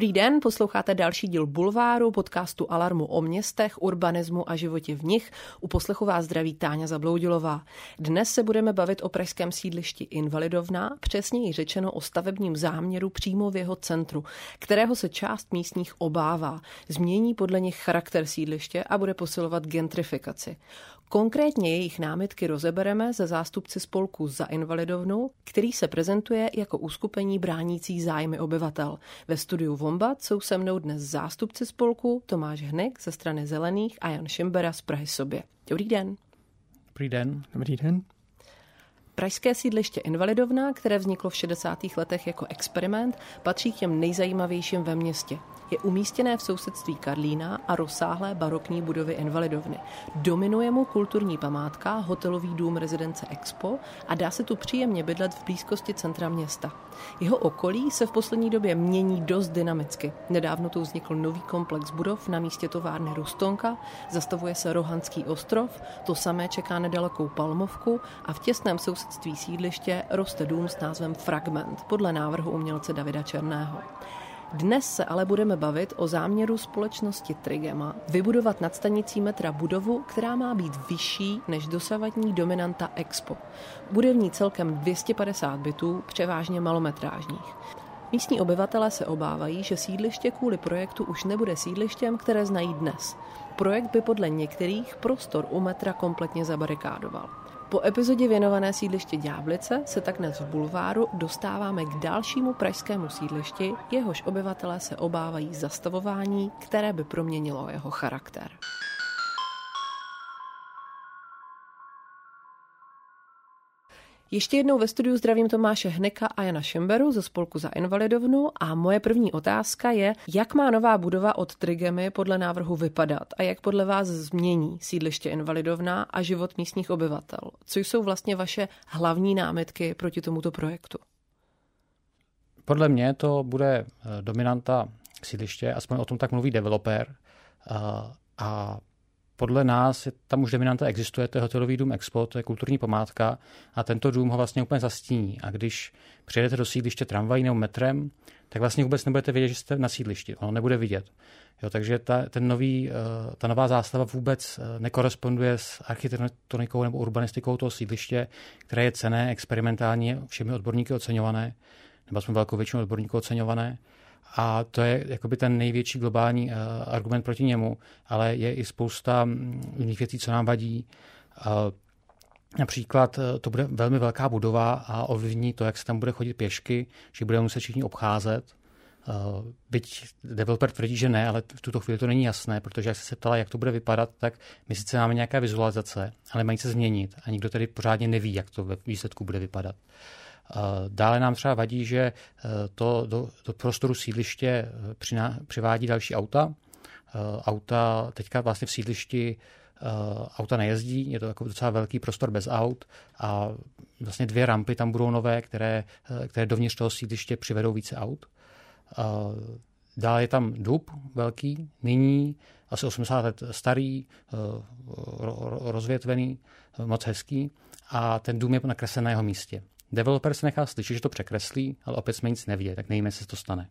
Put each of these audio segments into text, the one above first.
Dobrý den, posloucháte další díl Bulváru, podcastu Alarmu o městech, urbanismu a životě v nich. U poslechu vás zdraví Táňa Zabloudilová. Dnes se budeme bavit o pražském sídlišti Invalidovna, přesněji řečeno o stavebním záměru přímo v jeho centru, kterého se část místních obává. Změní podle nich charakter sídliště a bude posilovat gentrifikaci. Konkrétně jejich námitky rozebereme ze zástupci spolku za invalidovnu, který se prezentuje jako uskupení bránící zájmy obyvatel. Ve studiu Vombat jsou se mnou dnes zástupci spolku Tomáš Hnek ze strany Zelených a Jan Šimbera z Prahy sobě. Dobrý den. Dobrý den. Dobrý den. Pražské sídliště Invalidovna, které vzniklo v 60. letech jako experiment, patří k těm nejzajímavějším ve městě. Je umístěné v sousedství Karlína a rozsáhlé barokní budovy Invalidovny. Dominuje mu kulturní památka, hotelový dům rezidence Expo a dá se tu příjemně bydlet v blízkosti centra města. Jeho okolí se v poslední době mění dost dynamicky. Nedávno tu vznikl nový komplex budov na místě továrny Rustonka, zastavuje se Rohanský ostrov, to samé čeká nedalekou Palmovku a v těsném sousedství sídliště roste dům s názvem Fragment podle návrhu umělce Davida Černého. Dnes se ale budeme bavit o záměru společnosti Trigema vybudovat nad stanicí metra budovu, která má být vyšší než dosavadní dominanta Expo. Bude v ní celkem 250 bytů, převážně malometrážních. Místní obyvatelé se obávají, že sídliště kvůli projektu už nebude sídlištěm, které znají dnes. Projekt by podle některých prostor u metra kompletně zabarikádoval. Po epizodě věnované sídliště Ďáblice se tak dnes v Bulváru dostáváme k dalšímu pražskému sídlišti, jehož obyvatelé se obávají zastavování, které by proměnilo jeho charakter. Ještě jednou ve studiu zdravím Tomáše Hneka a Jana Šemberu ze spolku za invalidovnu a moje první otázka je, jak má nová budova od Trigemy podle návrhu vypadat a jak podle vás změní sídliště invalidovna a život místních obyvatel? Co jsou vlastně vaše hlavní námitky proti tomuto projektu? Podle mě to bude eh, dominanta sídliště, aspoň o tom tak mluví developer. Eh, a podle nás je, tam už dominanta existuje, to je hotelový dům Expo, to je kulturní památka a tento dům ho vlastně úplně zastíní. A když přijedete do sídliště tramvají nebo metrem, tak vlastně vůbec nebudete vědět, že jste na sídlišti. Ono nebude vidět. Jo, takže ta, ten nový, eh, ta nová zástava vůbec eh, nekoresponduje s architektonikou nebo urbanistikou toho sídliště, které je cené, experimentální, všemi odborníky oceňované, nebo aspoň velkou většinou odborníků oceňované. A to je jakoby ten největší globální uh, argument proti němu, ale je i spousta mm, jiných věcí, co nám vadí. Uh, Například eh, to bude velmi velká budova a ovlivní to, jak se tam bude chodit pěšky, že budeme muset všichni obcházet. Byť developer tvrdí, že ne, ale v tuto chvíli to není jasné, protože jak se ptala, jak to bude vypadat, tak my sice máme nějaké vizualizace, ale mají se změnit a nikdo tedy pořádně neví, jak to ve výsledku bude vypadat. Dále nám třeba vadí, že e, to do, do prostoru sídliště e, přiná, přivádí další auta. E, auta teďka vlastně v sídlišti auta nejezdí, je to jako docela velký prostor bez aut a vlastně dvě rampy tam budou nové, které, které dovnitř toho sídliště přivedou více aut. Dále je tam dub velký, nyní asi 80 let starý, rozvětvený, moc hezký a ten dům je nakreslen na jeho místě. Developer se nechá slyšet, že to překreslí, ale opět jsme nic nevěděli, tak nevíme, jestli to stane.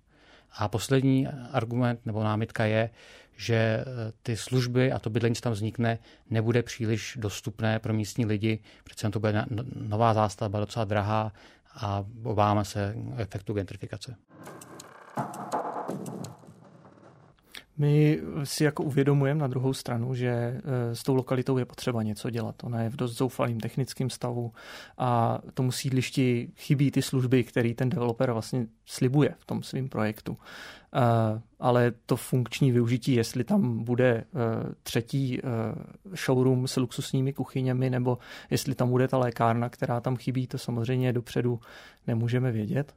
A poslední argument nebo námitka je, že eh, ty služby a to bydlení, co tam vznikne, nebude příliš dostupné pro místní lidi. Přece to bude nová zástavba, docela drahá a obáváme se efektu gentrifikace. My si jako uvědomujeme na druhou stranu, že eh, s tou lokalitou je potřeba něco dělat. Ona je v dost zoufalým technickém stavu a tomu sídlišti chybí ty služby, které ten developer vlastně slibuje v tom svém projektu. Eh, ale to funkční využití, jestli tam bude eh, třetí showroom s luxusními kuchyněmi, nebo jestli tam bude ta lékárna, která tam chybí, to samozřejmě dopředu nemůžeme vědět.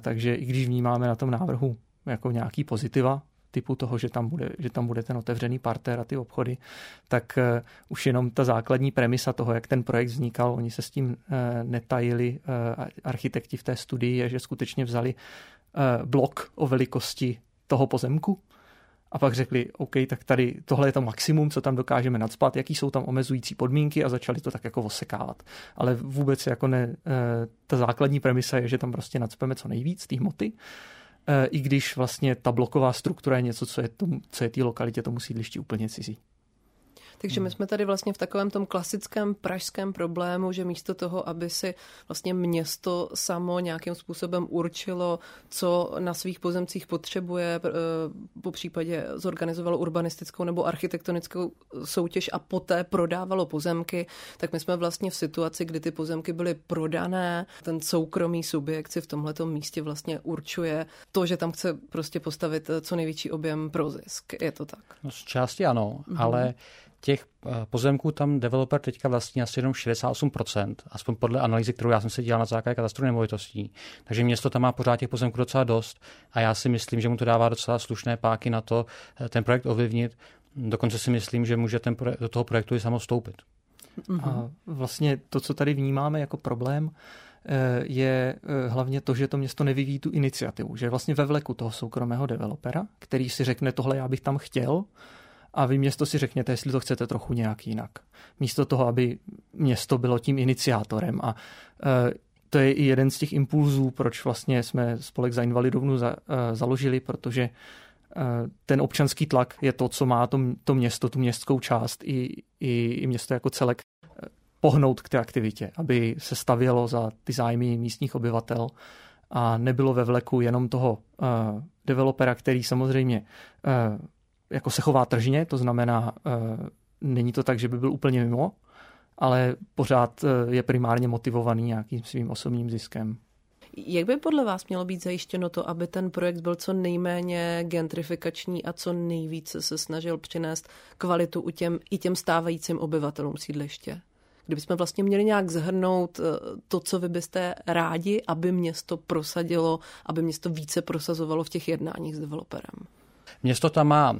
Takže i když vnímáme na tom návrhu jako nějaký pozitiva, typu toho, že tam bude, že tam bude ten otevřený parter a ty obchody, tak uh, už jenom ta základní premisa toho, jak ten projekt vznikal, oni se s tím uh, netajili, uh, architekti v té studii, je, že skutečně vzali blok o velikosti toho pozemku a pak řekli, OK, tak tady tohle je to maximum, co tam dokážeme nadspat, jaký jsou tam omezující podmínky a začali to tak jako osekávat. Ale vůbec jako ne, ta základní premisa je, že tam prostě nadspeme co nejvíc té hmoty i když vlastně ta bloková struktura je něco, co je, tomu, co je té lokalitě, tomu sídlišti úplně cizí. Takže my hmm. jsme tady vlastně v takovém tom klasickém pražském problému, že místo toho, aby si vlastně město samo nějakým způsobem určilo, co na svých pozemcích potřebuje, eh, po případě zorganizovalo urbanistickou nebo architektonickou soutěž a poté prodávalo pozemky, tak my jsme vlastně v situaci, kdy ty pozemky byly prodané, ten soukromý subjekt si v tomhleto místě vlastně určuje to, že tam chce prostě postavit co největší objem pro zisk. Je to tak? No, z části ano, mm-hmm. ale těch eh, pozemků tam developer teďka vlastní asi jenom 68%, aspoň podle analýzy, kterou já jsem se dělal na základě katastru nemovitostí. Takže město tam má pořád těch pozemků docela dost a já si myslím, že mu to dává docela slušné páky na to eh, ten projekt ovlivnit. Dokonce si myslím, že může ten projekt, do toho projektu i samostoupit. A vlastně to, co tady vnímáme jako problém, eh, je hlavně to, že to město nevyvíjí tu iniciativu, že vlastně ve vleku toho soukromého developera, který si řekne, tohle já bych tam chtěl, a vy město si řekněte, jestli to chcete trochu nějak jinak. Místo toho, aby město bylo tím iniciátorem a e, to je i jeden z těch impulzů, proč vlastně jsme spolek za invalidovnu za, e, založili, protože e, ten občanský tlak je to, co má to, to město, tu městskou část i, i, i město jako celek pohnout k té aktivitě, aby se stavělo za ty zájmy místních obyvatel a nebylo ve vleku jenom toho uh, developera, který samozřejmě uh, jako se chová tržně, to znamená, e, není to tak, že by byl úplně mimo, ale pořád e, je primárně motivovaný nějakým svým osobním ziskem. Jak by podle vás mělo být zajištěno to, aby ten projekt byl co nejméně gentrifikační a co nejvíce se snažil přinést kvalitu u těm, i těm stávajícím obyvatelům sídliště? Kdybychom vlastně měli nějak zhrnout e, to, co vy byste rádi, aby město prosadilo, aby město více prosazovalo v těch jednáních s developerem. Město tam má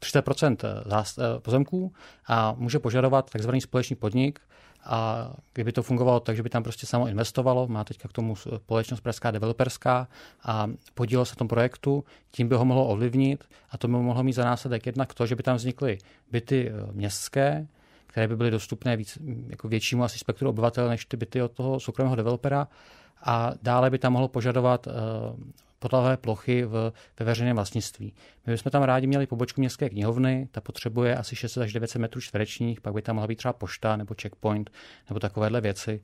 30% eh, eh, eh, pozemků a může požadovat takzvaný společný podnik, a kdyby to fungovalo tak, že by tam prostě samo investovalo, má teďka k tomu společnost Pražská developerská a podílelo se tom projektu, tím by ho mohlo ovlivnit a to by mohlo mít za následek jednak to, že by tam vznikly byty městské, které by byly dostupné víc, jako většímu asi spektru obyvatel než ty byty od toho soukromého developera. A dále by tam mohlo požadovat podlahové plochy v, ve veřejném vlastnictví. My bychom tam rádi měli pobočku městské knihovny, ta potřebuje asi 600 až 900 metrů čtverečních, pak by tam mohla být třeba pošta nebo checkpoint nebo takovéhle věci.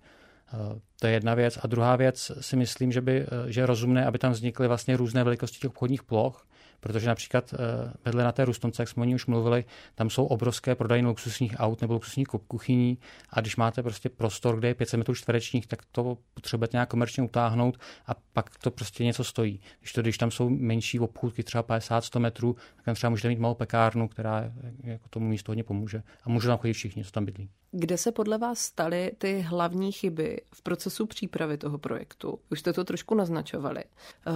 Eh, to je jedna věc. A druhá věc si myslím, že, by, eh, že je rozumné, aby tam vznikly vlastně různé velikosti těch obchodních ploch, protože například eh, vedle na té Rustonce, jak jsme o ní už mluvili, tam jsou obrovské prodajny luxusních aut nebo luxusních kuchyní a když máte prostě prostor, kde je 500 metrů čtverečních, tak to potřebujete nějak komerčně utáhnout a pak to prostě něco stojí. Když, to, když tam jsou menší obchůdky, třeba 50-100 metrů, tak tam třeba můžete mít malou pekárnu, která jako tomu místu hodně pomůže. A můžou tam chodit všichni, co tam bydlí. Kde se podle vás staly ty hlavní chyby v procesu přípravy toho projektu? Už jste to trošku naznačovali.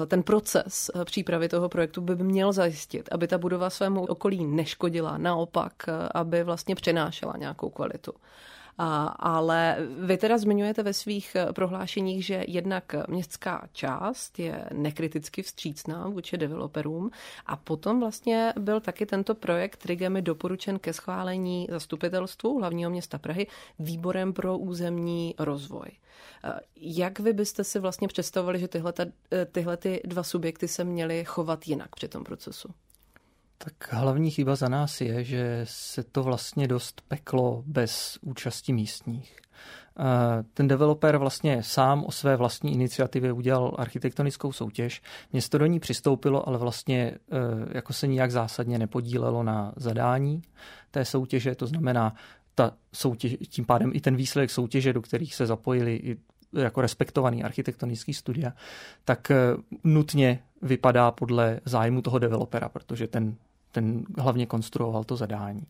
Eh, ten proces eh, přípravy toho projektu by měl zajistit, aby ta budova svému okolí neškodila, naopak, eh, aby vlastně přenášela nějakou kvalitu. Ale vy teda zmiňujete ve svých eh, prohlášeních, že jednak městská část je nekriticky vstřícná vůči developerům a potom vlastně byl taky tento projekt Trigemi doporučen ke schválení zastupitelstvu hlavního města Prahy výborem pro územní rozvoj. Eh, jak vy byste si vlastně představovali, že tyhle, eh, tyhle ty dva subjekty se měly chovat jinak při tom procesu? Tak hlavní chyba za nás je, že se to vlastně dost peklo bez účasti místních. Ten developer vlastně sám o své vlastní iniciativě udělal architektonickou soutěž. Město do ní přistoupilo, ale vlastně e, jako se nijak zásadně nepodílelo na zadání té soutěže. To znamená, ta soutěž, tím pádem i ten výsledek soutěže, do kterých se zapojili i jako respektovaný architektonický studia, tak e, nutně vypadá podle zájmu toho developera, protože ten ten hlavně konstruoval to zadání.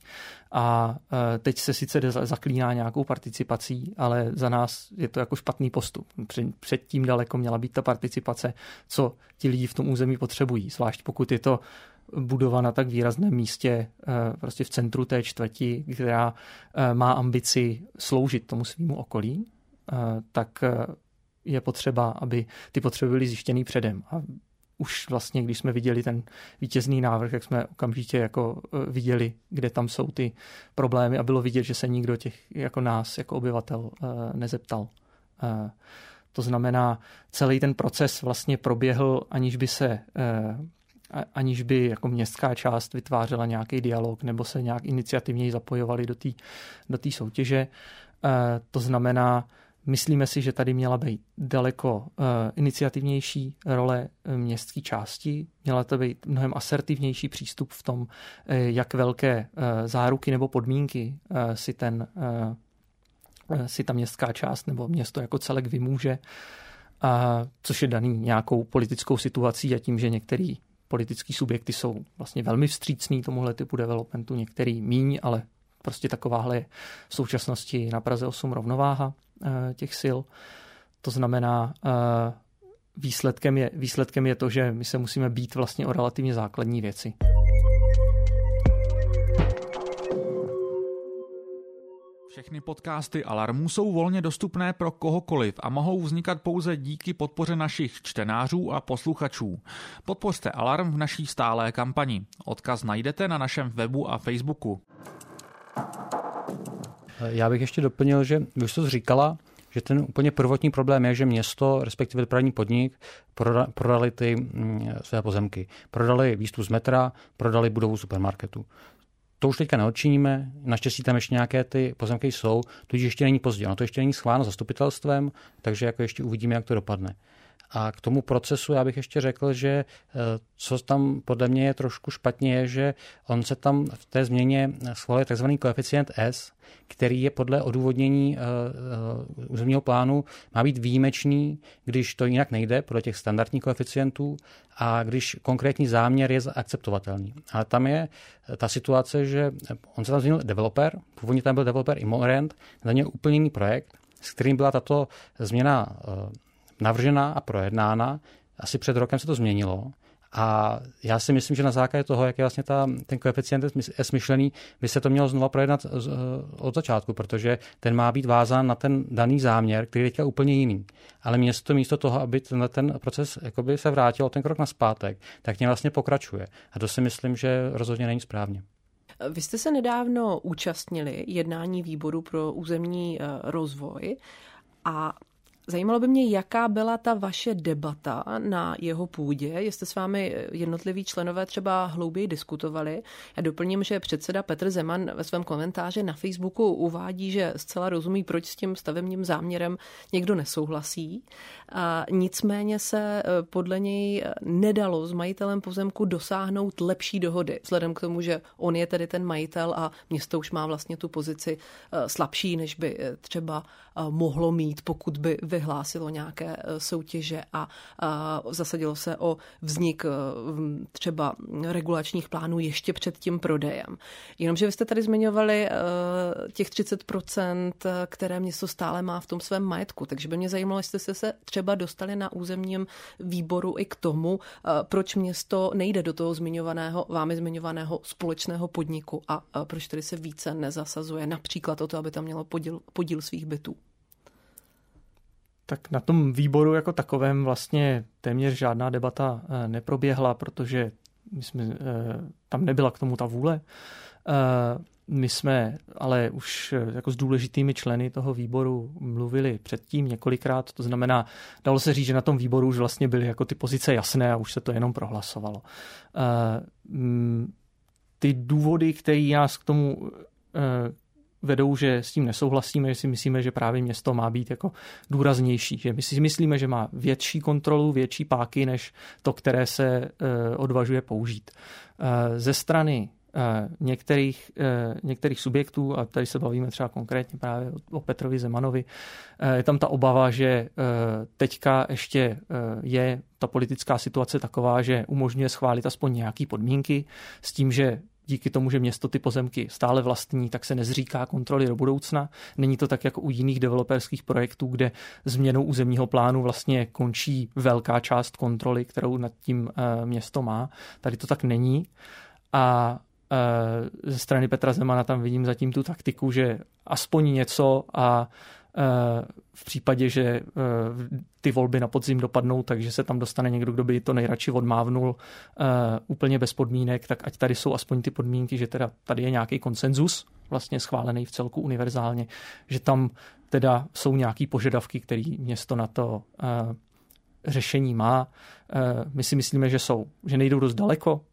A e, teď se sice zaklíná nějakou participací, ale za nás je to jako špatný postup. Předtím daleko měla být ta participace, co ti lidi v tom území potřebují, zvlášť pokud je to budova na tak výrazném místě, e, prostě v centru té čtvrti, která e, má ambici sloužit tomu svýmu okolí, tak je potřeba, aby ty potřeby byly zjištěny předem. A už vlastně, když jsme viděli ten vítězný návrh, jak jsme okamžitě jako e, viděli, kde tam jsou ty problémy a bylo vidět, že se nikdo těch jako nás, jako obyvatel, e, nezeptal. E, To znamená, celý ten proces vlastně proběhl, aniž by se aniž by jako městská část vytvářela nějaký dialog nebo se nějak iniciativněji zapojovali do té do soutěže. To znamená, Myslíme si, že tady měla být daleko uh, iniciativnější role eh, městské části, měla to být mnohem asertivnější přístup v tom, uh, jak velké záruky nebo podmínky si, ten, si ta městská část nebo město jako celek vymůže, uh, což je daný nějakou politickou situací a tím, že některé politické subjekty jsou vlastně velmi vstřícný tomuhle typu developmentu, některý míň, ale prostě takováhle je v současnosti na Praze 8 rovnováha. Eh, těch sil. To znamená, eh, výsledkem je, výsledkem je to, že my se musíme být vlastně o relativně základní věci. Všechny podcasty Alarmu jsou volně dostupné pro kohokoliv a mohou vznikat pouze díky podpoře našich čtenářů a posluchačů. Podpořte Alarm v naší stálé kampani. Odkaz najdete na našem webu a Facebooku. Já bych ještě doplnil, že vy to říkala, že ten úplně prvotní problém je, že město, respektive dopravní podnik, prodali ty mm, své pozemky. Prodali výstup z metra, prodali budovu supermarketu. To už teďka neodčiníme, naštěstí tam ještě nějaké ty pozemky jsou, tudíž ještě není pozdě. No to ještě není schváleno zastupitelstvem, takže jako ještě uvidíme, jak to dopadne. A k tomu procesu já bych ještě řekl, že eh, co tam podle mě je trošku špatně, je, že on se tam v té změně schvaluje tzv. koeficient S, který je podle odůvodnění uh, územního plánu, má být výjimečný, když to jinak nejde, podle těch standardních koeficientů, a když konkrétní záměr je akceptovatelný. Ale tam je ta situace, že on se tam změnil developer, původně tam byl developer Imorent, na ně úplně jiný projekt, s kterým byla tato změna navržena a projednána. Asi před rokem se to změnilo. A já si myslím, že na základě toho, jak je vlastně ta, ten koeficient je smyšlený, by se to mělo znova projednat od začátku, protože ten má být vázán na ten daný záměr, který je teďka úplně jiný. Ale město místo toho, aby tenhle ten proces jakoby se vrátil ten krok na zpátek, tak něm vlastně pokračuje. A to si myslím, že rozhodně není správně. Vy jste se nedávno účastnili jednání výboru pro územní eh, rozvoj a Zajímalo by mě, jaká byla ta vaše debata na jeho půdě, jestli s vámi jednotliví členové třeba hlouběji diskutovali. Já doplním, že předseda Petr Zeman ve svém komentáři na Facebooku uvádí, že zcela rozumí, proč s tím stavebním záměrem někdo nesouhlasí. A nicméně se eh, podle něj nedalo s majitelem pozemku dosáhnout lepší dohody, vzhledem k tomu, že on je tedy ten majitel a město už má vlastně tu pozici eh, slabší, než by třeba mohlo mít, pokud by vyhlásilo nějaké eh, soutěže a zasadilo se o vznik eh, třeba regulačních plánů ještě před tím prodejem. Jenomže vy jste tady zmiňovali eh, těch 30%, které město stále má v tom svém majetku, takže by mě zajímalo, jestli jste se třeba dostali na územním výboru i k tomu, proč město nejde do toho zmiňovaného, vámi zmiňovaného společného podniku a proč tedy se více nezasazuje například o to, aby tam mělo podíl, podíl svých bytů tak na tom výboru jako takovém vlastně téměř žádná debata eh, neproběhla, protože my jsme, eh, tam nebyla k tomu ta vůle. Eh, my jsme ale už jako s důležitými členy toho výboru mluvili předtím několikrát, to znamená, dalo se říct, že na tom výboru už vlastně byly jako ty pozice jasné a už se to jenom prohlasovalo. Ty důvody, které nás k tomu vedou, že s tím nesouhlasíme, že si myslíme, že právě město má být jako důraznější, že my si myslíme, že má větší kontrolu, větší páky, než to, které se eh, odvažuje použít. Eh, ze strany eh, některých, některých subjektů, a tady se bavíme třeba konkrétně právě o Petrovi Zemanovi, je tam ta obava, že teďka ještě je ta politická situace taková, že umožňuje schválit aspoň nějaké podmínky s tím, že díky tomu, že město ty pozemky stále vlastní, tak se nezříká kontroly do budoucna. Není to tak jako u jiných developerských projektů, kde změnou územního plánu vlastně končí velká část kontroly, kterou nad tím eh, město má. Tady to tak není. A eh, ze strany Petra Zemana tam vidím zatím tu taktiku, že aspoň něco a v případě, že eh, ty volby na podzim dopadnou, takže se tam dostane někdo, kdo by to nejradši odmávnul eh, úplně bez podmínek, tak ať tady jsou aspoň ty podmínky, že teda tady je nějaký konsenzus vlastně schválený v celku univerzálně, že tam teda jsou nějaký požadavky, které město na to řešení má. My si myslíme, že jsou, že nejdou dost daleko, Eh,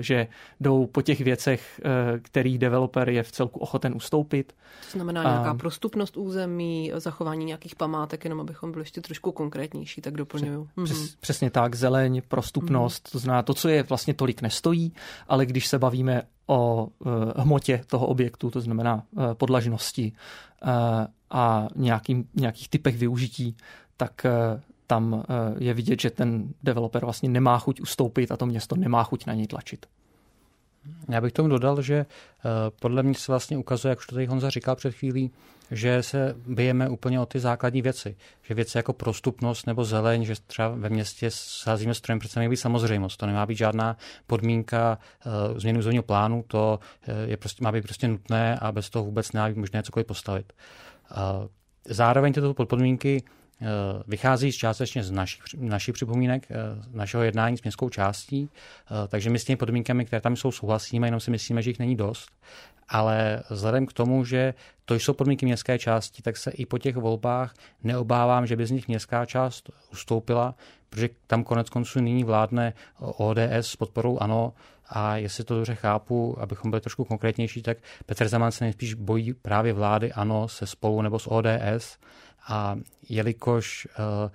že jdou po těch věcech, eh, který developer je v celku ochoten ustoupit. To znamená nějaká prostupnost území, zachování nějakých památek, jenom abychom byli ještě trošku konkrétnější, tak doplňuju. Přes, mm-hmm. Přesně tak, zeleň, prostupnost, mm-hmm. to znamená to, co je vlastně tolik nestojí, ale když se bavíme o uh, hmotě toho objektu, to znamená uh, podlažnosti uh, a nějakým, nějakých typech využití, tak tam eh, je vidět, že ten developer vlastně nemá chuť ustoupit a to město nemá chuť na něj tlačit. Já bych tomu dodal, že eh, podle mě se vlastně ukazuje, jak už to tady Honza říkal před chvílí, že se bijeme úplně o ty základní věci. Že věci jako prostupnost nebo zeleň, že třeba ve městě sázíme strojem, přece být samozřejmost. To nemá být žádná podmínka uh, změny územního plánu, to je prostě, má být prostě nutné a bez toho vůbec nemá být možné cokoliv postavit. Uh, zároveň tyto podmínky vychází z částečně z našich, našich připomínek, eh, našeho jednání s městskou částí, eh, takže my s těmi podmínkami, které tam jsou, souhlasíme, jenom si myslíme, že jich není dost. Ale vzhledem k tomu, že to jsou podmínky městské části, tak se i po těch volbách neobávám, že by z nich městská část ustoupila, protože tam konec konců nyní vládne ODS s podporou ANO. A jestli to dobře chápu, abychom byli trošku konkrétnější, tak Petr Zeman se nejspíš bojí právě vlády ANO se spolu nebo s ODS a jelikož uh,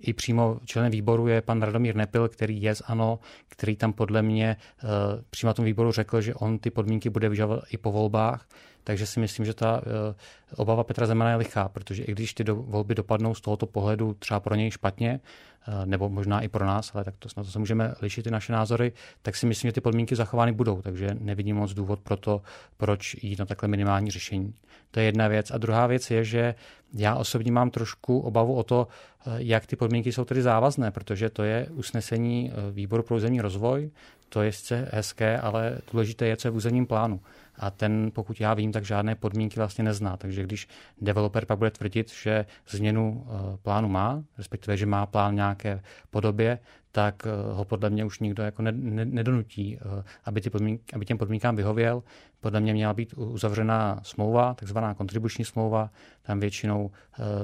i přímo členem výboru je pan Radomír Nepil, který je z ANO, který tam podle mě uh, přímo tom výboru řekl, že on ty podmínky bude vyžadovat i po volbách, takže si myslím, že ta uh, obava Petra Zemana je lichá, protože i když ty do, volby dopadnou z tohoto pohledu třeba pro něj špatně, uh, nebo možná i pro nás, ale tak to, na to se můžeme lišit ty naše názory, tak si myslím, že ty podmínky zachovány budou, takže nevidím moc důvod pro to, proč jít na takhle minimální řešení. To je jedna věc. A druhá věc je, že já osobně mám trošku obavu o to, jak ty podmínky jsou tedy závazné, protože to je usnesení eh, výboru pro územní rozvoj, to je sice hezké, ale důležité je, co je v územním plánu. A ten, pokud já vím, tak žádné podmínky vlastně nezná. Takže když developer pak bude tvrdit, že změnu eh, plánu má, respektive, že má plán nějaké podobě, tak eh, ho podle mě už nikdo jako nedonutí, eh, aby, ty podmínky, aby těm podmínkám vyhověl. Podle mě měla být uzavřená smlouva, takzvaná kontribuční smlouva. Tam většinou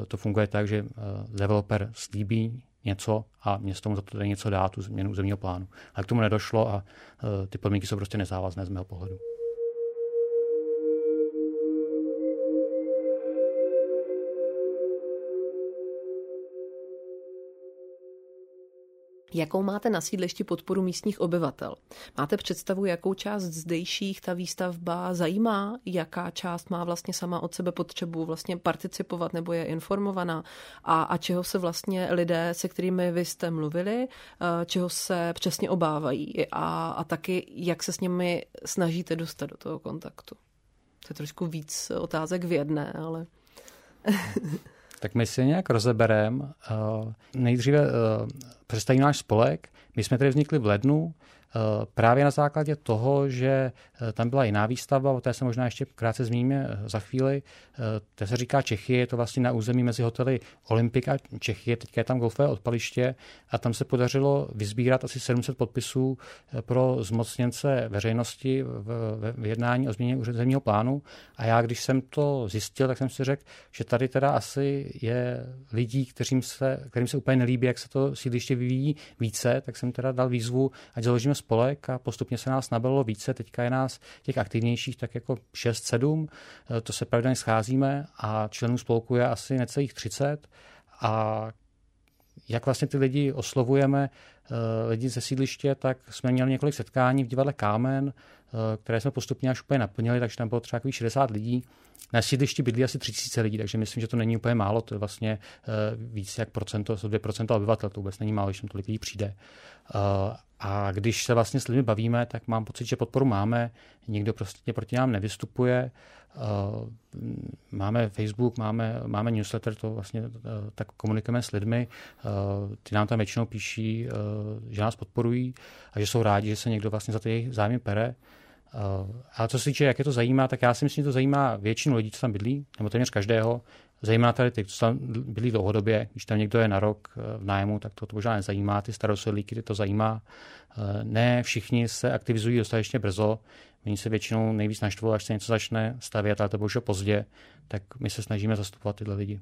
to funguje tak, že developer slíbí něco a město mu za to něco dá, tu změnu územního plánu. Ale k tomu nedošlo a ty podmínky jsou prostě nezávazné z mého pohledu. Jakou máte na sídlišti podporu místních obyvatel? Máte představu, jakou část zdejších ta výstavba zajímá? Jaká část má vlastně sama od sebe potřebu vlastně participovat nebo je informovaná? A, a čeho se vlastně lidé, se kterými vy jste mluvili, eh, čeho se přesně obávají? A, a taky, jak se s nimi snažíte dostat do toho kontaktu? To je trošku víc otázek v jedné, ale... tak my si nějak rozebereme. Nejdříve eh, představí náš spolek. My jsme tady vznikli v lednu, Eh, právě na základě toho, že eh, tam byla jiná výstavba, o té se možná ještě krátce zmíníme eh, za chvíli, to se říká Čechy, je to vlastně na území mezi hotely Olympik a Čechy, teďka je tam golfové odpaliště a tam se podařilo vyzbírat asi 700 podpisů pro zmocněnce veřejnosti v, v jednání o změně územního plánu. A já, když jsem to zjistil, tak jsem si řekl, že tady teda asi je lidí, kterým se, kterým se úplně nelíbí, jak se to sídliště vyvíjí více, tak jsem teda dal výzvu, ať založíme spolek a postupně se nás nabilo více. Teďka je nás těch aktivnějších tak jako 6-7. Eh, to se pravidelně scházíme a členů spolku je asi necelých 30. A jak vlastně ty lidi oslovujeme, eh, lidi ze sídliště, tak jsme měli několik setkání v divadle Kámen, eh, které jsme postupně až úplně naplnili, takže tam bylo třeba 60 lidí. Na sídlišti bydlí asi 3000 lidí, takže myslím, že to není úplně málo, to je vlastně víc jak procento, 2% obyvatel, to vůbec není málo, když tam tolik lidí přijde. A když se vlastně s lidmi bavíme, tak mám pocit, že podporu máme, nikdo prostě proti nám nevystupuje. Eh, máme Facebook, máme, máme newsletter, to vlastně eh, tak komunikujeme s lidmi. Eh, ty nám tam většinou píší, že nás podporují a že jsou rádi, že se někdo vlastně za ty jejich zájmy pere. A co se týče, jak je to zajímá, tak já si myslím, že to zajímá většinu lidí, co tam bydlí, nebo téměř každého. Zejména tady ty, co tam byli dlouhodobě, když tam někdo je na rok v nájmu, tak to, to možná nezajímá, ty starosedlíky to zajímá. Ne všichni se aktivizují dostatečně brzo, Oni se většinou nejvíc naštvou, až se něco začne stavět, ale to bohužel pozdě, tak my se snažíme zastupovat tyhle lidi.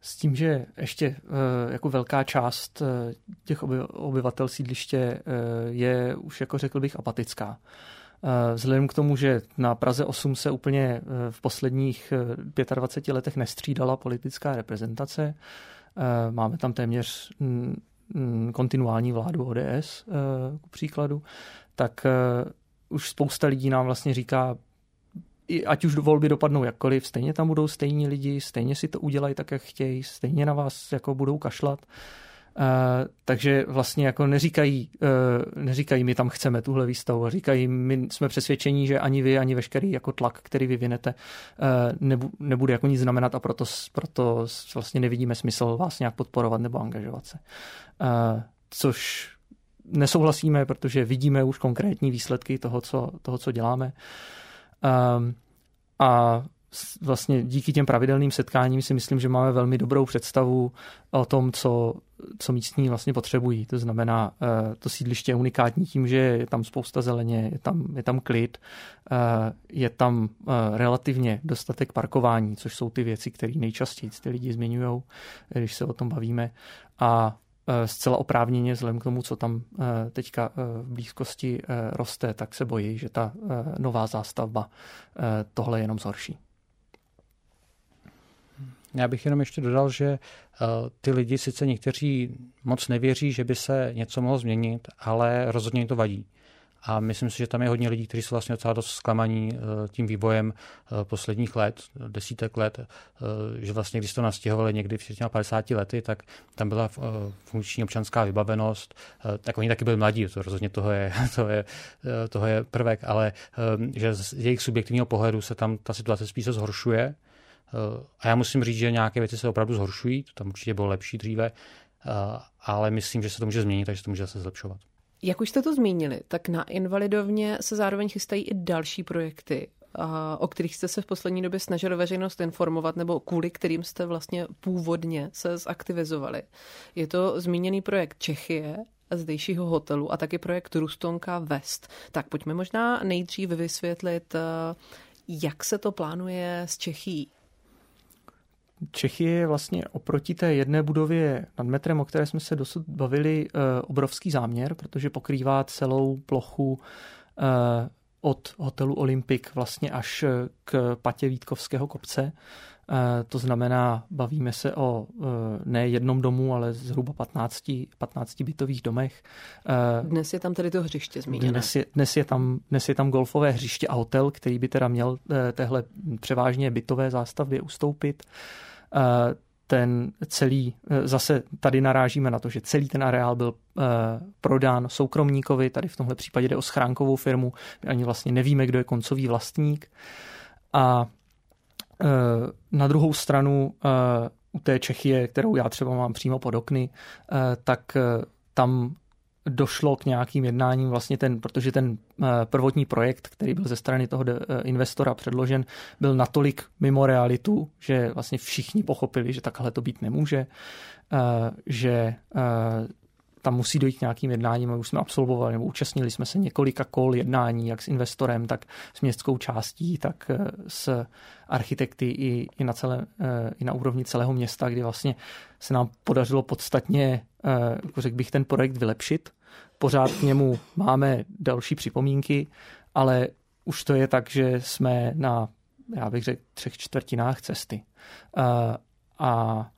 S tím, že ještě eh, jako velká část eh, těch obyvatel sídliště eh, je už, jako řekl bych, apatická. Vzhledem k tomu, že na Praze 8 se úplně v posledních 25 letech nestřídala politická reprezentace, máme tam téměř mm, mm, kontinuální vládu ODS, k příkladu, tak už spousta lidí nám vlastně říká, ať už volby dopadnou jakkoliv, stejně tam budou stejní lidi, stejně si to udělají tak, jak chtějí, stejně na vás jako budou kašlat. Uh, takže vlastně jako neříkají, uh, neříkají, my tam chceme tuhle výstavu, říkají, my jsme přesvědčení, že ani vy, ani veškerý jako tlak, který vyvinete, nebu, nebude jako nic znamenat a proto, proto vlastně nevidíme smysl vás nějak podporovat nebo angažovat se. Což nesouhlasíme, protože vidíme už konkrétní výsledky toho, co, toho, co děláme. Um, a vlastně díky těm pravidelným setkáním si myslím, že máme velmi dobrou představu o tom, co, co místní vlastně potřebují. To znamená, uh, to sídliště je unikátní tím, že je tam spousta zeleně, je tam, je tam klid, uh, je tam uh, relativně dostatek parkování, což jsou ty věci, které nejčastěji ty lidi zmiňují, když se o tom bavíme. A Eh, zcela oprávněně, vzhledem k tomu, co tam eh, teďka eh, v blízkosti roste, tak se bojí, že ta nová zástavba tohle jenom zhorší. Já bych jenom ještě dodal, že ty lidi sice někteří moc nevěří, že by se něco mohlo změnit, ale rozhodně jim to vadí. A myslím si, že tam je hodně lidí, kteří jsou vlastně docela dost zklamaní eh, tím vývojem eh, posledních let, desítek let, eh, že vlastně, když to nastěhovali někdy v 50 lety, tak tam byla funkční občanská vybavenost, tak oni taky byli mladí, to rozhodně toho je, toho je, toho je prvek, ale že z jejich subjektivního pohledu se tam ta situace spíše zhoršuje. A já musím říct, že nějaké věci se opravdu zhoršují, to tam určitě bylo lepší dříve, ale myslím, že se to může změnit, takže to může zase zlepšovat. Jak už jste to zmínili, tak na Invalidovně se zároveň chystají i další projekty, o kterých jste se v poslední době snažili veřejnost informovat, nebo kvůli kterým jste vlastně původně se zaktivizovali. Je to zmíněný projekt Čechie, zdejšího hotelu a taky projekt Rustonka West. Tak pojďme možná nejdřív vysvětlit, jak se to plánuje s Čechí. Čechy je vlastně oproti té jedné budově nad metrem, o které jsme se dosud bavili, eh, obrovský záměr, protože pokrývá celou plochu eh, od hotelu Olympic vlastně až k patě Vítkovského kopce. Eh, to znamená, bavíme se o ne jednom domu, ale zhruba 15, 15 bytových domech. Dnes je tam tedy to hřiště zmíněné. Dnes je, dnes, je tam, dnes je tam golfové hřiště a hotel, který by teda měl téhle převážně bytové zástavbě ustoupit ten celý, zase tady narážíme na to, že celý ten areál byl prodán soukromníkovi, tady v tomhle případě jde o schránkovou firmu, my ani vlastně nevíme, kdo je koncový vlastník. A na druhou stranu u té Čechie, kterou já třeba mám přímo pod okny, tak tam došlo k nějakým jednáním vlastně ten, protože ten eh, prvotní projekt, který byl ze strany toho eh, investora předložen, byl natolik mimo realitu, že vlastně všichni pochopili, že takhle to být nemůže, eh, že tam musí dojít k nějakým jednáním. My už jsme absolvovali nebo účastnili jsme se několika kol jednání, jak s investorem, tak s městskou částí, tak s architekty i, i, na, celé, i na úrovni celého města, kdy vlastně se nám podařilo podstatně, jako řekl bych, ten projekt vylepšit pořád k němu máme další připomínky, ale už to je tak, že jsme na, já bych řekl, třech čtvrtinách cesty. A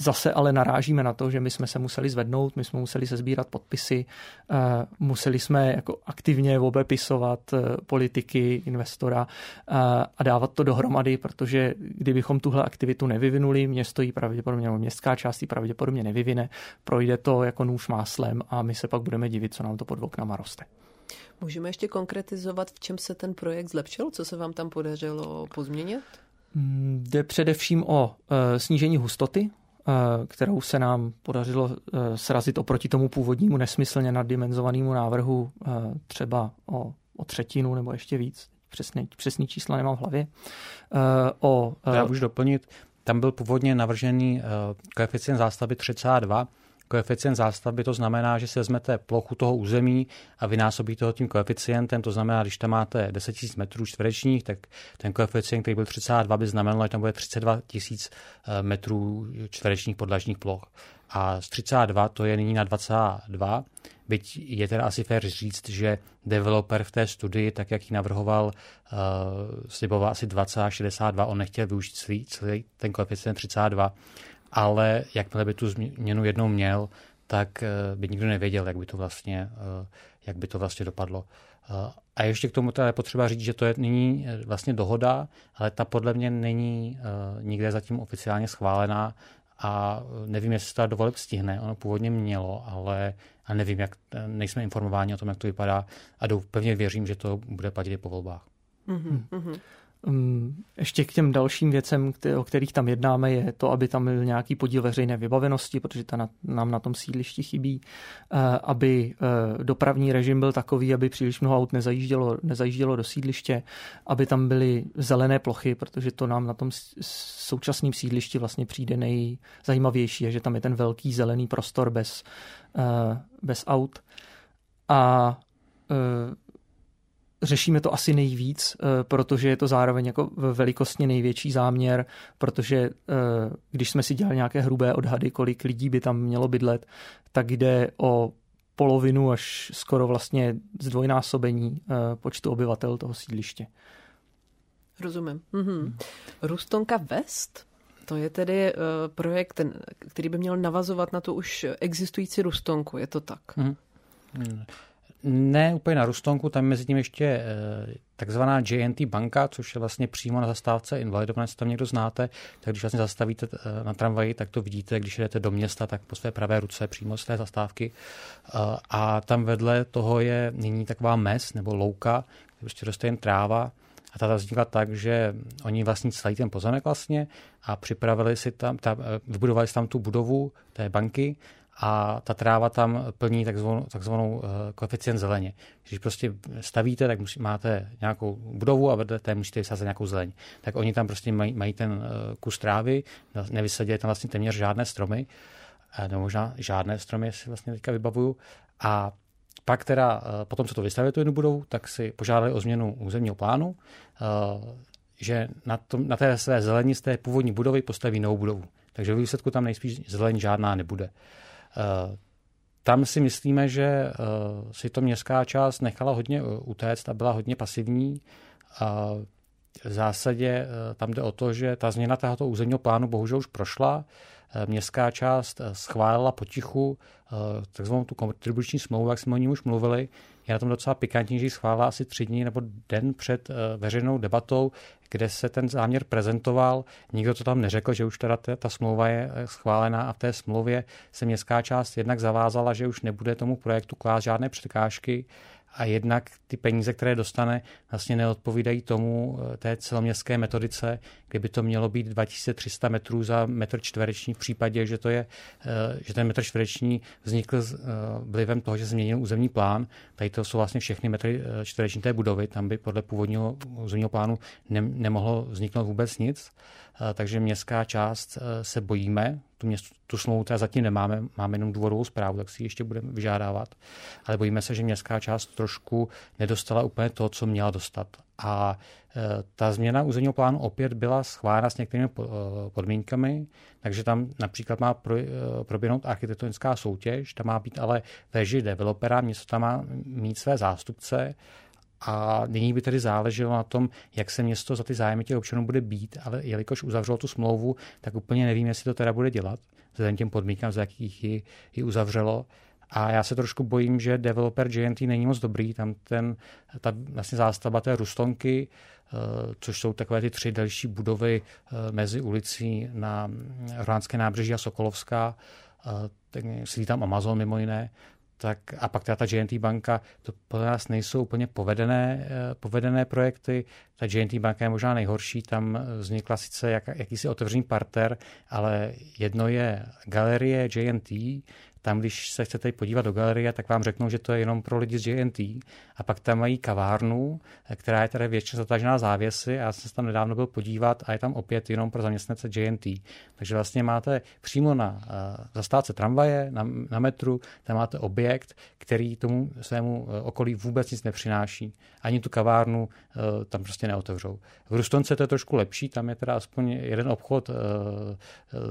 zase ale narážíme na to, že my jsme se museli zvednout, my jsme museli se sbírat podpisy, eh, museli jsme jako aktivně obepisovat eh, politiky investora eh, a dávat to dohromady, protože kdybychom tuhle aktivitu nevyvinuli, město ji pravděpodobně, nebo městská část ji pravděpodobně nevyvine, projde to jako nůž máslem a my se pak budeme divit, co nám to pod oknama roste. Můžeme ještě konkretizovat, v čem se ten projekt zlepšil? Co se vám tam podařilo pozměnit? Jde především o snížení hustoty kterou se nám podařilo eh, srazit oproti tomu původnímu nesmyslně naddimenzovanému návrhu eh, třeba o, o třetinu nebo ještě víc. přesný, přesný čísla nemám v hlavě. O, Já můžu doplnit, tam byl původně navržený koeficient zástavby 32, koeficient zástavby, to znamená, že si vezmete plochu toho území a vynásobíte ho tím koeficientem, to znamená, když tam máte 10 000 metrů čtverečních, tak ten koeficient, který byl 32, by znamenalo, že tam bude 32 000 eh, metrů čtverečních podlažních ploch. A z 32 to je nyní na 22, byť je teda asi fér říct, že developer v té studii, tak jak ji navrhoval, uh, sliboval asi 20,62, on nechtěl využít celý, celý ten koeficient 32, ale jakmile by tu změnu jednou měl, tak eh, by nikdo nevěděl, jak by to vlastně, eh, jak by to vlastně dopadlo. Eh, a ještě k tomu je potřeba říct, že to je nyní vlastně dohoda, ale ta podle mě není nikde zatím oficiálně schválená a nevím, jestli se to dovolit stihne. Ono původně mělo, ale a nevím, jak, nejsme informováni o tom, jak to vypadá a pevně věřím, že to bude platit po volbách. Mm-hmm. Um, ještě k těm dalším věcem, o kterých tam jednáme, je to, aby tam byl nějaký podíl veřejné vybavenosti, protože ta nám na tom sídlišti chybí, uh, aby uh, dopravní režim byl takový, aby příliš mnoho aut nezajíždělo, nezajíždělo do sídliště, aby tam byly zelené plochy, protože to nám na tom současném sídlišti vlastně přijde nejzajímavější, je, že tam je ten velký zelený prostor bez, uh, bez aut. A řešíme to asi nejvíc, eh, protože je to zároveň jako velikostně největší záměr, protože eh, když jsme si dělali nějaké hrubé odhady, kolik lidí by tam mělo bydlet, tak jde o polovinu až skoro vlastně zdvojnásobení eh, počtu obyvatel toho sídliště. Rozumím. Mhm. Rustonka West? To je tedy projekt, který by měl navazovat na tu už existující Rustonku, je to tak? Mhm. Ne úplně na Rustonku, tam mezi tím ještě eh, takzvaná JNT banka, což je vlastně přímo na zastávce Invalidovna, jestli tam někdo znáte, tak když vlastně zastavíte eh, na tramvaji, tak to vidíte, když jdete do města, tak po své pravé ruce přímo z té zastávky. Eh, a tam vedle toho je nyní taková mes nebo louka, kde prostě roste jen tráva, a ta vznikla tak, že oni vlastní celý ten pozemek vlastně a připravili si tam, ta, vybudovali si tam tu budovu té banky a ta tráva tam plní takzvanou, takzvanou uh, koeficient zeleně. Když prostě stavíte, tak musí, máte nějakou budovu a vedle té musíte vysázet nějakou zeleň. Tak oni tam prostě mají, mají ten uh, kus trávy, nevysadili tam vlastně téměř žádné stromy, uh, nebo možná žádné stromy, si vlastně teďka vybavuju. A pak teda, uh, potom, co to vystavili tu jednu budovu, tak si požádali o změnu územního plánu, uh, že na, tom, na té své zelení z té původní budovy postaví novou budovu. Takže v výsledku tam nejspíš zelení žádná nebude. Eh, tam si myslíme, že eh, si to městská část nechala hodně eh, utéct a byla hodně pasivní. V zásadě tam jde o to, že ta změna tohoto územního plánu bohužel už prošla. Městská část schválila potichu takzvanou tu kontribuční smlouvu, jak jsme o ní už mluvili. Je na tom docela pikantní, že ji schválila asi tři dny nebo den před veřejnou debatou, kde se ten záměr prezentoval. Nikdo to tam neřekl, že už teda ta, ta smlouva je eh, schválená a v té smlouvě se městská část jednak zavázala, že už nebude tomu projektu klást žádné překážky a jednak ty peníze, které dostane, vlastně neodpovídají tomu eh, té celoměstské metodice, kdyby to mělo být 2300 metrů za metr čtvereční v případě, že, to je, eh, že ten metr čtvereční vznikl eh, vlivem toho, že změnil územní plán. Tady to jsou vlastně všechny metry čtvereční té budovy, tam by podle původního územního plánu ne, nemohlo vzniknout vůbec nic. Takže městská část se bojíme, tu, měst, tu smlouvu teda zatím nemáme, máme jenom důvodovou zprávu, tak si ji ještě budeme vyžádávat. Ale bojíme se, že městská část trošku nedostala úplně to, co měla dostat. A e, ta změna územního plánu opět byla schválena s některými podmínkami, takže tam například má pro, proběhnout architektonická soutěž, tam má být ale režii developera, město tam má mít své zástupce a nyní by tedy záleželo na tom, jak se město za ty zájmy těch občanů bude být, ale jelikož uzavřelo tu smlouvu, tak úplně nevím, jestli to teda bude dělat, vzhledem těm podmínkám, za jakých ji, ji uzavřelo. A já se trošku bojím, že developer JNT není moc dobrý. Tam ten, ta vlastně zástava té Rustonky, eh, což jsou takové ty tři další budovy eh, mezi ulicí na Ránské nábřeží a Sokolovská, eh, sedí tam Amazon mimo jiné, tak a pak teda ta JNT banka, to podle nás nejsou úplně povedené, eh, povedené projekty. Ta JNT banka je možná nejhorší, tam vznikla sice jak, jakýsi otevřený parter, ale jedno je galerie JNT, tam, když se chcete podívat do galerie, tak vám řeknou, že to je jenom pro lidi z JNT. A pak tam mají kavárnu, která je tady většině zatažená závěsy a já jsem se tam nedávno byl podívat a je tam opět jenom pro zaměstnance JNT. Takže vlastně máte přímo na uh, zastávce tramvaje, na, na metru, tam máte objekt, který tomu svému uh, okolí vůbec nic nepřináší. Ani tu kavárnu uh, tam prostě neotevřou. V Rustonce to je trošku lepší, tam je teda aspoň jeden obchod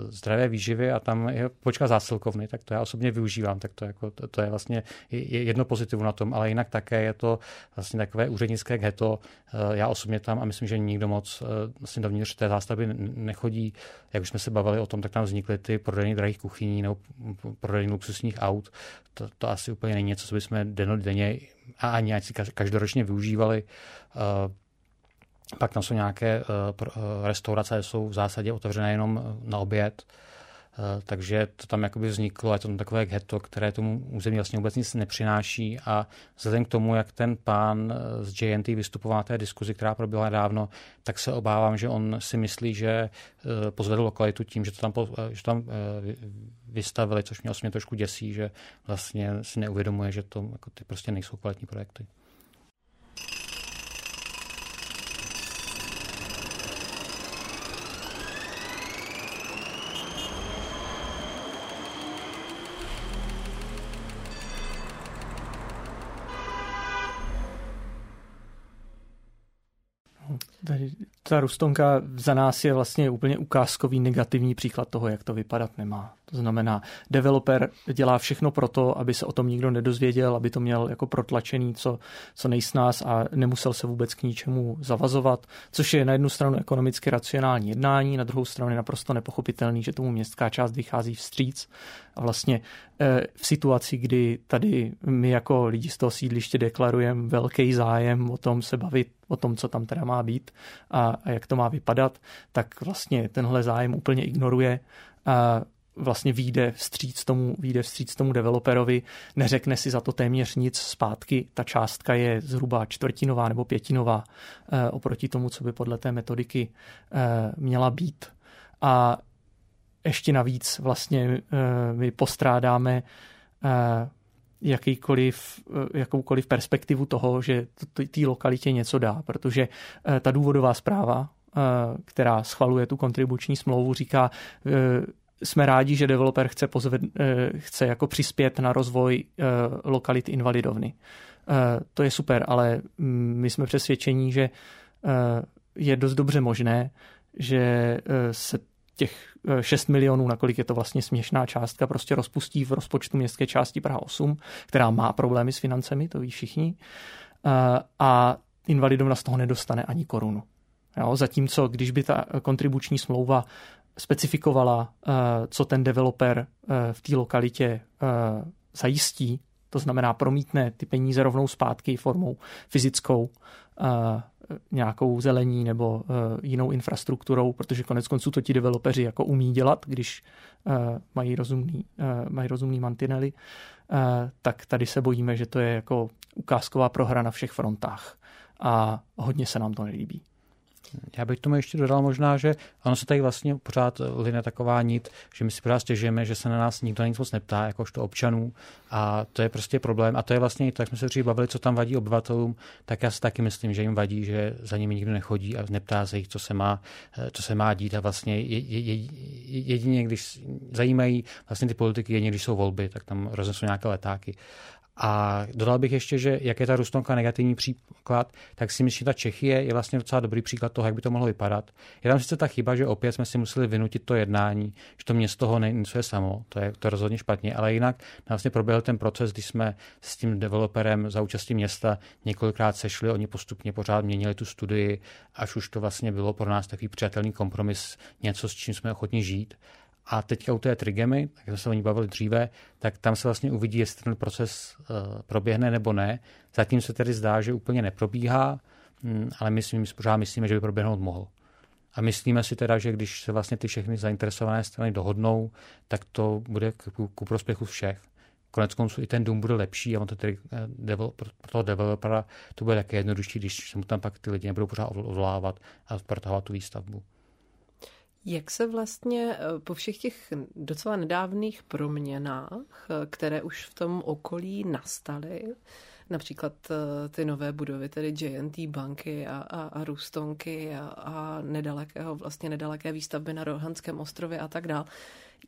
zdravé výživy a tam je počka zásilkovny, tak to já osobně využívám, tak to, jako, to, to je vlastně jedno pozitivu na tom, ale jinak také je to vlastně takové úřednické ghetto. Já osobně tam a myslím, že nikdo moc vlastně dovnitř té zástavby nechodí. Jak už jsme se bavili o tom, tak tam vznikly ty prodejny drahých kuchyní nebo prodejny luxusních aut. To, to asi úplně není něco, co bychom denně a ani si každoročně využívali. Pak tam jsou nějaké restaurace, jsou v zásadě otevřené jenom na oběd. Eh, takže to tam jakoby vzniklo, a je to takové ghetto, které tomu území vlastně vůbec nic nepřináší a vzhledem k tomu, jak ten pán eh, z JNT vystupoval té diskuzi, která proběhla nedávno, tak se obávám, že on si myslí, že eh, pozvedl lokalitu tím, že to tam, že tam vystavili, což mě osobně trošku děsí, že vlastně si neuvědomuje, že to jako ty prostě nejsou kvalitní projekty. Tady ta Rustonka za nás je vlastně úplně ukázkový negativní příklad toho, jak to vypadat nemá. To znamená, developer dělá všechno pro to, aby se o tom nikdo nedozvěděl, aby to měl jako protlačený co, co nejsnás a nemusel se vůbec k ničemu zavazovat, což je na jednu stranu ekonomicky racionální jednání, na druhou stranu je naprosto nepochopitelný, že tomu městská část vychází vstříc a vlastně eh, v situaci, kdy tady my jako lidi z toho sídliště deklarujeme velký zájem o tom se bavit, o tom, co tam teda má být a, jak to má vypadat, tak vlastně tenhle zájem úplně ignoruje. A vlastně vyjde vstříc tomu, vyjde vstříc tomu developerovi, neřekne si za to téměř nic zpátky. Ta částka je zhruba čtvrtinová nebo pětinová eh, oproti tomu, co by podle té metodiky eh, měla být. A ještě navíc vlastně eh, my postrádáme eh, jakýkoliv, eh, jakoukoliv perspektivu toho, že té lokalitě něco dá, protože ta důvodová zpráva, která schvaluje tu kontribuční smlouvu, říká, jsme rádi, že developer chce, pozved, chce jako přispět na rozvoj lokality invalidovny. To je super, ale mm, my jsme přesvědčení, že je dost dobře možné, že se těch 6 eh, milionů, nakolik je to vlastně směšná částka, prostě rozpustí v rozpočtu městské části Praha 8, která má problémy s financemi, to ví všichni, eh, a invalidovna z toho nedostane ani korunu. Jo, zatímco, když by ta kontribuční smlouva specifikovala, eh, co ten developer v té lokalitě zajistí, to znamená promítne ty peníze rovnou zpátky formou fyzickou, nějakou zelení nebo uh, jinou infrastrukturou, protože konec konců to ti developeři jako umí dělat, když uh, mají, rozumný, uh, mají rozumný mantinely, tak tady se bojíme, že to je jako ukázková prohra na všech frontách a hodně se nám to nelíbí. Já bych tomu ještě dodal možná, že ono se tady vlastně pořád line taková nit, že my si pořád stěžujeme, že se na nás nikdo nic moc neptá, jakožto občanů. A to je prostě problém. A to je vlastně, tak jsme se dřív bavili, co tam vadí obyvatelům, tak já si taky myslím, že jim vadí, že za nimi nikdo nechodí a neptá se jich, co se má, co se má dít. A vlastně jedině, když zajímají vlastně ty politiky, jedině když jsou volby, tak tam roznesou nějaké letáky. A dodal bych ještě, že jak je ta Rustonka negativní příklad, tak si myslím, že ta Čechie je vlastně docela dobrý příklad toho, jak by to mohlo vypadat. Je tam sice ta chyba, že opět jsme si museli vynutit to jednání, že to město toho je samo, to je, to je rozhodně špatně, ale jinak vlastně proběhl ten proces, kdy jsme s tím developerem za účastí města několikrát sešli, oni postupně pořád měnili tu studii, až už to vlastně bylo pro nás takový přijatelný kompromis, něco, s čím jsme ochotni žít. A teďka u té trigemy, jak jsme se o ní bavili dříve, tak tam se vlastně uvidí, jestli ten proces uh, proběhne nebo ne. Zatím se tedy zdá, že úplně neprobíhá, hm, ale my si pořád myslíme, že by proběhnout mohl. A myslíme si teda, že když se vlastně ty všechny zainteresované strany dohodnou, tak to bude ku prospěchu všech. Konec konců i ten dům bude lepší a on to tedy eh, pro toho developera to bude také jednodušší, když se mu tam pak ty lidi nebudou pořád ovlávat a protahovat tu výstavbu. Jak se vlastně eh, po všech těch docela nedávných proměnách, eh, které už v tom okolí nastaly, například eh, ty nové budovy, tedy JNT banky a, a, a Rustonky a, a nedalekého, vlastně nedaleké výstavby na Rohanském ostrově a tak dál.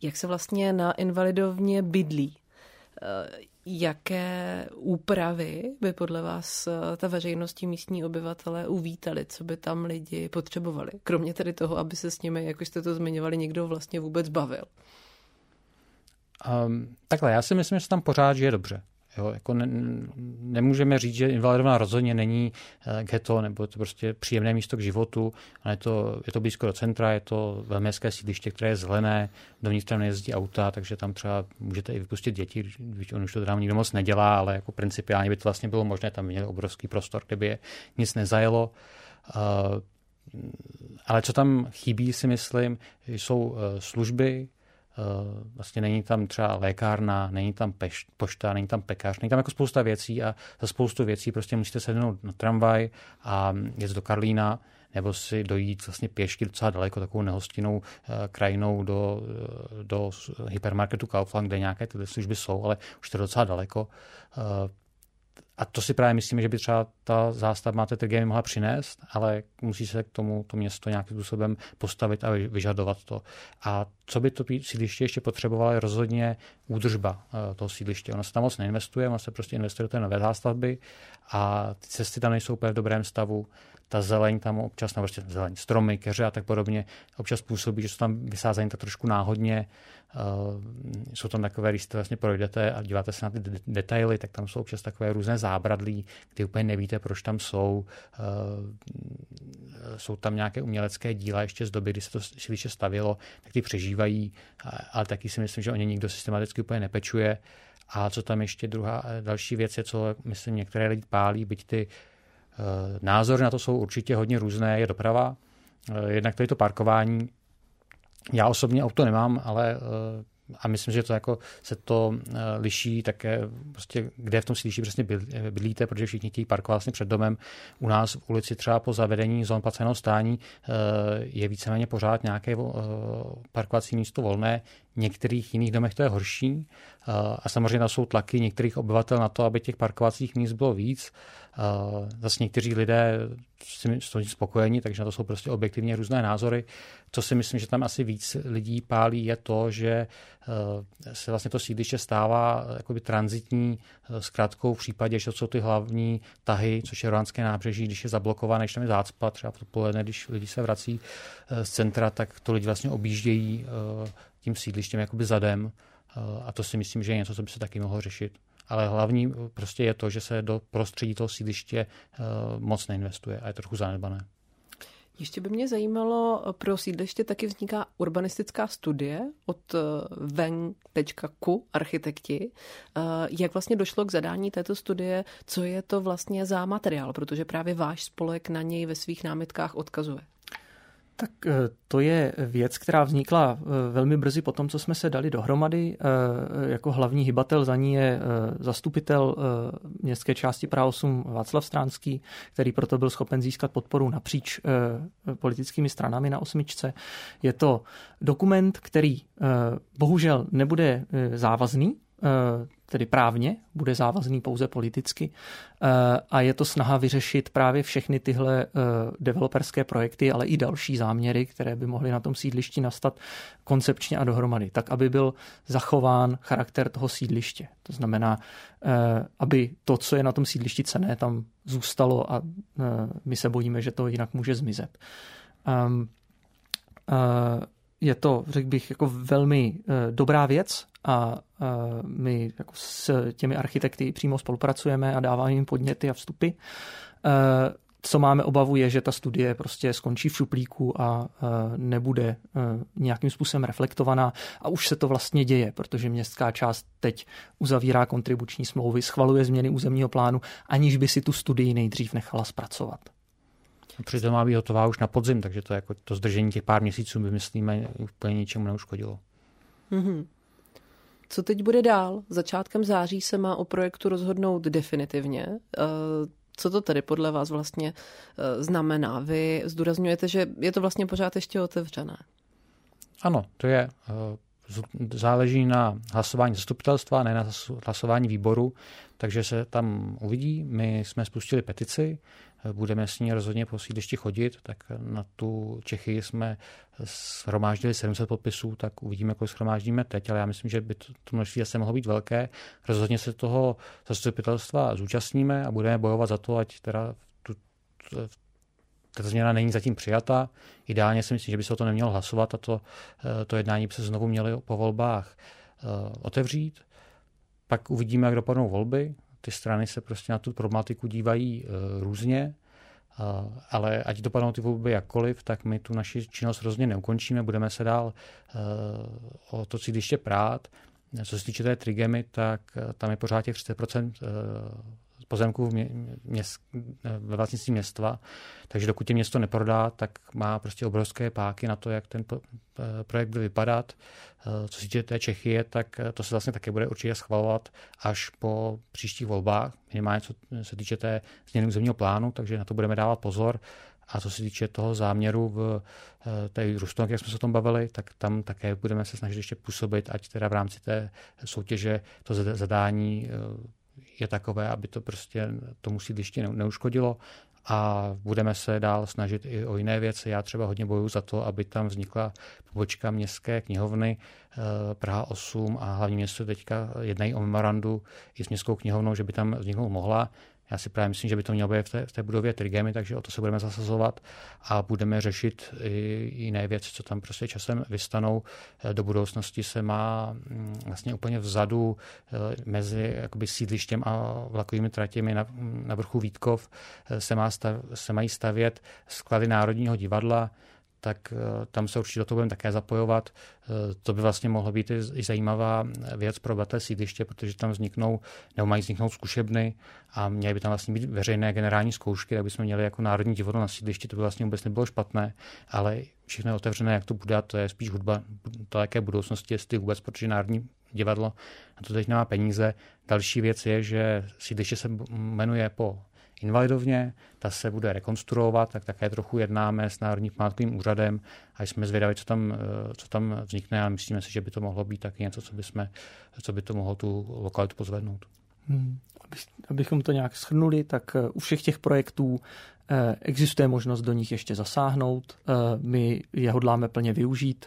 Jak se vlastně na invalidovně bydlí? Jaké úpravy by podle vás eh, ta veřejnosti místní obyvatele uvítali, co by tam lidi potřebovali? Kromě tedy toho, aby se s nimi, jak jste to zmiňovali, někdo vlastně vůbec bavil. Um, takhle, já si myslím, že se tam pořád žije dobře. Jo, jako ne, nemůžeme říct, že invalidovna rozhodně není uh, ghetto nebo je to prostě příjemné místo k životu, ale je to, je to blízko do centra, je to velmi hezké sídliště, které je zelené, dovnitř tam nejezdí auta, takže tam třeba můžete i vypustit děti, když on už to teda nikdo moc nedělá, ale jako principiálně by to vlastně bylo možné, tam měli obrovský prostor, kde by je nic nezajelo. Uh, ale co tam chybí, si myslím, jsou služby, Eh, vlastně není tam třeba lékárna, není tam peš, pošta, není tam pekař, není tam jako spousta věcí a za spoustu věcí prostě musíte sednout na tramvaj a jet do Karlína nebo si dojít vlastně pěšky docela daleko takovou nehostinnou eh, krajinou do, eh, do hypermarketu Kaufland, kde nějaké ty služby jsou, ale už to je docela daleko a to si právě myslíme, že by třeba ta zástavba TTG mohla přinést, ale musí se k tomu to město nějakým způsobem postavit a vyžadovat to. A co by to sídliště ještě potřebovalo, je rozhodně údržba eh, toho sídliště. Ono se tam moc neinvestuje, ono se prostě investuje do té nové zástavby a ty cesty tam nejsou úplně v dobrém stavu ta zeleň tam občas, nebo prostě zeleň, stromy, keře a tak podobně, občas působí, že jsou tam vysázení tak trošku náhodně. Uh, jsou tam takové, když to vlastně projdete a díváte se na ty detaily, tak tam jsou občas takové různé zábradlí, kdy úplně nevíte, proč tam jsou. Uh, jsou tam nějaké umělecké díla ještě z doby, kdy se to síliště stavělo, tak ty přežívají, ale taky si myslím, že o ně nikdo systematicky úplně nepečuje. A co tam ještě druhá, další věc je, co myslím některé lidi pálí, byť ty Eh, názory na to jsou určitě hodně různé, je doprava, eh, jednak to je to parkování. Já osobně auto nemám, ale eh, a myslím, že to jako se to liší také, prostě, kde v tom sídlišti přesně bydlíte, protože všichni chtějí parkovat vlastně před domem. U nás v ulici třeba po zavedení zón placeného stání je víceméně pořád nějaké parkovací místo volné. V některých jiných domech to je horší a samozřejmě tam jsou tlaky některých obyvatel na to, aby těch parkovacích míst bylo víc. Zase někteří lidé jsou spokojení, takže na to jsou prostě objektivně různé názory. Co si myslím, že tam asi víc lidí pálí, je to, že eh, se vlastně to sídliště stává jakoby transitní eh, zkrátkou v případě, že to jsou ty hlavní tahy, což je Rohanské nábřeží, když je zablokované, když tam je zácpa, třeba v poledne, když lidi se vrací eh, z centra, tak to lidi vlastně objíždějí tím sídlištěm jakoby zadem a to si myslím, že je něco, co by se taky mohlo řešit ale hlavní prostě je to, že se do prostředí toho sídliště eh, moc neinvestuje a je trochu zanedbané. Ještě by mě zajímalo, pro sídliště taky vzniká urbanistická studie od eh, ven.ku architekti. Eh, jak vlastně došlo k zadání této studie, co je to vlastně za materiál, protože právě váš spolek na něj ve svých námitkách odkazuje. Tak eh, to je věc, která vznikla eh, velmi brzy po tom, co jsme se dali dohromady. Eh, jako hlavní hybatel za ní je zastupitel městské části Praha 8 Václav Stránský, který proto byl schopen získat podporu napříč politickými stranami na osmičce. Je to dokument, který bohužel nebude závazný, tedy právně, bude závazný pouze politicky eh, a je to snaha vyřešit právě všechny tyhle eh, developerské projekty, ale i další záměry, které by mohly na tom sídlišti nastat koncepčně a dohromady, tak aby byl zachován charakter toho sídliště. To znamená, aby to, co je na tom sídlišti cené, tam zůstalo a my se bojíme, že to jinak může zmizet. Ehm, je to, řekl bych, jako velmi dobrá věc, a my jako s těmi architekty přímo spolupracujeme a dáváme jim podněty a vstupy. Co máme obavu je, že ta studie prostě skončí v šuplíku a nebude nějakým způsobem reflektovaná a už se to vlastně děje, protože městská část teď uzavírá kontribuční smlouvy, schvaluje změny územního plánu, aniž by si tu studii nejdřív nechala zpracovat. Přitom má být hotová už na podzim, takže to, jako to zdržení těch pár měsíců by myslíme úplně ničemu neuškodilo. Mm-hmm. Co teď bude dál? Začátkem září se má o projektu rozhodnout definitivně. Eh, co to tedy podle vás vlastně eh, znamená? Vy zdůrazňujete, že je to vlastně pořád ještě otevřené. Ano, to je záleží na hlasování zastupitelstva, ne na hlasování výboru, takže se tam uvidí. My jsme spustili petici, budeme s ní rozhodně po sídlišti chodit, tak na tu Čechy jsme shromáždili 700 podpisů, tak uvidíme, kolik shromáždíme teď, ale já myslím, že by to, to množství asi mohlo být velké. Rozhodně se toho zastupitelstva zúčastníme a budeme bojovat za to, ať teda tu, ta změna není zatím přijata. Ideálně si myslím, že by se o to nemělo hlasovat a to, eh, to jednání by se znovu měli po volbách eh, otevřít. Pak uvidíme, jak dopadnou volby. Ty strany se prostě na tu problematiku dívají eh, různě, ale ať dopadnou ty volby jakkoliv, tak my tu naši činnost rozhodně neukončíme, budeme se dál o to ještě prát. Co se týče té trigemy, tak tam je pořád těch 30% pozemků měst, ve vlastnictví městva, takže dokud tě město neprodá, tak má prostě obrovské páky na to, jak ten projekt bude vypadat. Eh, co se týče té Čechy, tak to se vlastně také bude určitě schvalovat až po příštích volbách, minimálně co se týče té změny územního plánu, takže na to budeme dávat pozor. A co se týče toho záměru v eh, té Rustonok, jak jsme se o tom bavili, tak tam také budeme se snažit ještě působit, ať teda v rámci té soutěže to zadání eh, je takové, aby to prostě tomu sídlišti neuškodilo a budeme se dál snažit i o jiné věci. Já třeba hodně bojuju za to, aby tam vznikla pobočka městské knihovny eh, Praha 8 a hlavní město teďka jednají o memorandu i s městskou knihovnou, že by tam vzniknout mohla. Já si právě myslím, že by to mělo být v té, v té budově Trigemy, takže o to se budeme zasazovat a budeme řešit i jiné věci, co tam prostě časem vystanou. Eh, do budoucnosti se má mm, vlastně úplně vzadu eh, mezi jakoby sídlištěm a vlakovými tratěmi na, na vrchu Vítkov eh, se, má stav, se mají stavět sklady Národního divadla, tak eh, tam se určitě do toho budeme také zapojovat. Eh, to by vlastně mohlo být i zajímavá věc pro obyvatel sídliště, protože tam vzniknou, nebo mají vzniknout zkušebny a měly by tam vlastně být veřejné generální zkoušky, tak bychom měli jako Národní divadlo na sídlišti, to by vlastně vůbec nebylo špatné, ale všechno je otevřené, jak to bude, to je spíš hudba jaké budoucnosti, jestli vůbec, protože Národní divadlo na to teď nemá peníze. Další věc je, že sídliště se jmenuje po invalidovně, ta se bude rekonstruovat, tak také trochu jednáme s Národním památkovým úřadem a jsme zvědaví, co tam, eh, co tam vznikne a myslíme si, že by to mohlo být taky něco, co by, jsme, co by to mohlo tu lokalitu pozvednout. Hmm. Abychom to nějak shrnuli, tak eh, u všech těch projektů eh, existuje možnost do nich ještě zasáhnout. My je hodláme plně využít.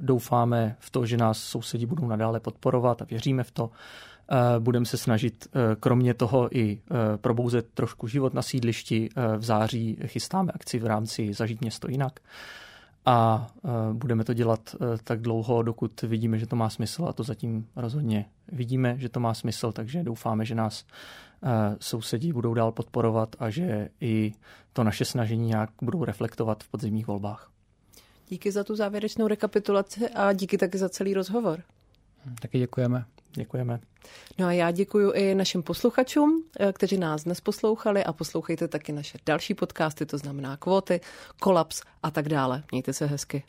Doufáme v to, že nás sousedi budou nadále podporovat a věříme v to. Budeme se snažit kromě toho i probouzet trošku život na sídlišti. V září chystáme akci v rámci Zažít město jinak. A budeme to dělat tak dlouho, dokud vidíme, že to má smysl a to zatím rozhodně vidíme, že to má smysl, takže doufáme, že nás sousedí budou dál podporovat a že i to naše snažení nějak budou reflektovat v podzimních volbách. Díky za tu závěrečnou rekapitulaci a díky taky za celý rozhovor. Taky děkujeme. Děkujeme. No a já děkuji i našim posluchačům, eh, kteří nás dnes poslouchali a poslouchejte taky naše další podcasty, to znamená kvóty, kolaps a tak dále. Mějte se hezky.